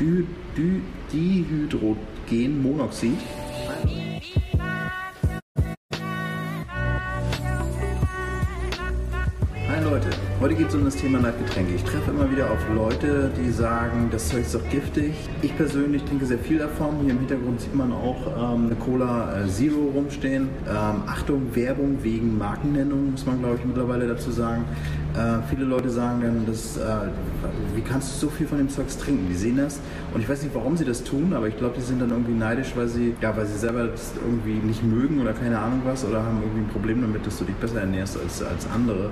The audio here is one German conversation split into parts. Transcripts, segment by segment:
Di Di Dihydrogenmonoxid. Leute, heute geht es um das Thema Leitgetränke. Ich treffe immer wieder auf Leute, die sagen, das Zeug ist doch giftig. Ich persönlich trinke sehr viel davon. Hier im Hintergrund sieht man auch ähm, eine Cola äh, Zero rumstehen. Ähm, Achtung, Werbung wegen Markennennung, muss man glaube ich mittlerweile dazu sagen. Äh, viele Leute sagen dann, dass, äh, wie kannst du so viel von dem Zeugs trinken? Die sehen das und ich weiß nicht, warum sie das tun, aber ich glaube, die sind dann irgendwie neidisch, weil sie, ja, weil sie selber das irgendwie nicht mögen oder keine Ahnung was oder haben irgendwie ein Problem damit, dass du dich besser ernährst als, als andere.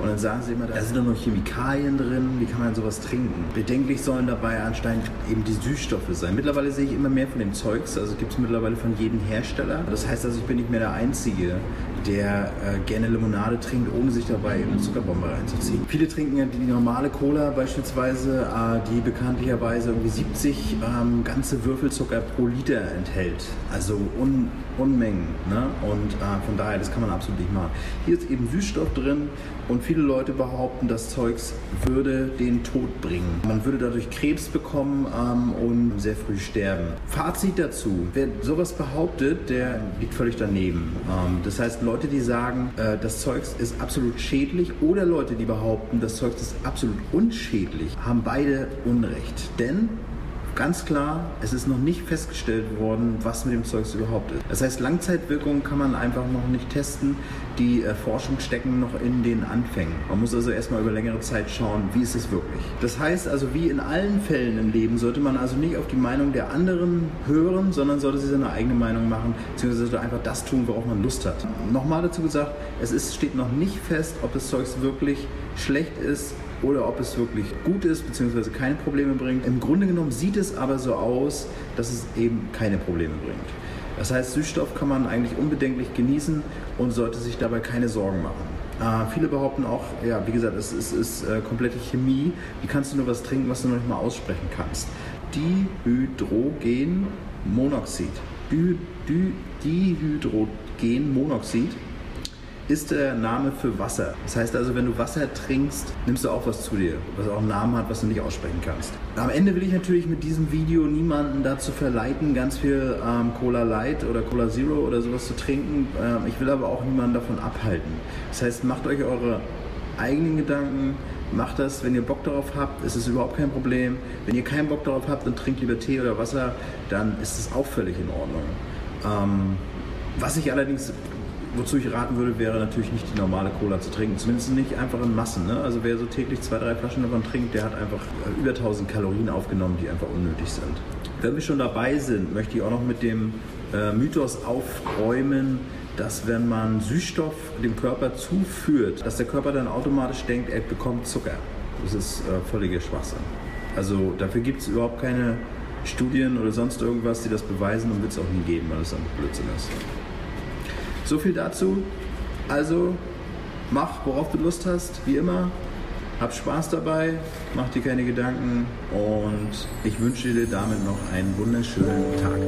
Und dann sagen sie immer, da sind doch noch Chemikalien drin, wie kann man sowas trinken? Bedenklich sollen dabei anscheinend eben die Süßstoffe sein. Mittlerweile sehe ich immer mehr von dem Zeugs, also gibt es mittlerweile von jedem Hersteller. Das heißt also, ich bin nicht mehr der Einzige, der äh, gerne Limonade trinkt, ohne sich dabei eine Zuckerbombe reinzuziehen. Viele trinken ja die normale Cola beispielsweise, äh, die bekanntlicherweise irgendwie 70 ähm, ganze Würfelzucker pro Liter enthält. Also un Unmengen. Ne? Und äh, von daher, das kann man absolut nicht machen. Hier ist eben Süßstoff drin und viele Leute behaupten, das Zeugs würde den Tod bringen. Man würde dadurch Krebs bekommen ähm, und sehr früh sterben. Fazit dazu, wer sowas behauptet, der liegt völlig daneben. Ähm, das heißt, Leute, die sagen, äh, das Zeugs ist absolut schädlich oder Leute, die behaupten, das Zeugs ist absolut unschädlich, haben beide Unrecht. Denn ganz klar, es ist noch nicht festgestellt worden, was mit dem Zeugs überhaupt ist. Das heißt, Langzeitwirkungen kann man einfach noch nicht testen. Die äh, Forschung stecken noch in den Anfängen. Man muss also erstmal über längere Zeit schauen, wie ist es wirklich. Das heißt also, wie in allen Fällen im Leben, sollte man also nicht auf die Meinung der anderen hören, sondern sollte sich seine eigene Meinung machen, beziehungsweise einfach das tun, worauf man Lust hat. Nochmal dazu gesagt, es ist, steht noch nicht fest, ob das Zeugs wirklich schlecht ist oder ob es wirklich gut ist bzw. keine Probleme bringt. Im Grunde genommen sieht es aber so aus, dass es eben keine Probleme bringt. Das heißt, Süßstoff kann man eigentlich unbedenklich genießen und sollte sich dabei keine Sorgen machen. Äh, viele behaupten auch, ja, wie gesagt, es, es ist äh, komplette Chemie. Wie kannst du nur was trinken, was du noch nicht mal aussprechen kannst? Dihydrogenmonoxid. Di, di, Dihydrogenmonoxid ist der Name für Wasser. Das heißt also, wenn du Wasser trinkst, nimmst du auch was zu dir, was auch einen Namen hat, was du nicht aussprechen kannst. Am Ende will ich natürlich mit diesem Video niemanden dazu verleiten, ganz viel ähm, Cola Light oder Cola Zero oder sowas zu trinken. Ähm, ich will aber auch niemanden davon abhalten. Das heißt, macht euch eure eigenen Gedanken, macht das, wenn ihr Bock darauf habt, ist es überhaupt kein Problem. Wenn ihr keinen Bock darauf habt und trinkt lieber Tee oder Wasser, dann ist es auch völlig in Ordnung. Ähm, was ich allerdings wozu ich raten würde, wäre natürlich nicht die normale Cola zu trinken. Zumindest nicht einfach in Massen. Ne? Also wer so täglich zwei, drei Flaschen davon trinkt, der hat einfach äh, über 1000 Kalorien aufgenommen, die einfach unnötig sind. Wenn wir schon dabei sind, möchte ich auch noch mit dem äh, Mythos aufräumen, dass wenn man Süßstoff dem Körper zuführt, dass der Körper dann automatisch denkt, er bekommt Zucker. Das ist äh, völliger Schwachsinn. Also dafür gibt es überhaupt keine Studien oder sonst irgendwas, die das beweisen und wird es auch nie geben, weil es einfach Blödsinn ist. So viel dazu. Also mach, worauf du Lust hast, wie immer. Hab Spaß dabei, mach dir keine Gedanken und ich wünsche dir damit noch einen wunderschönen Tag.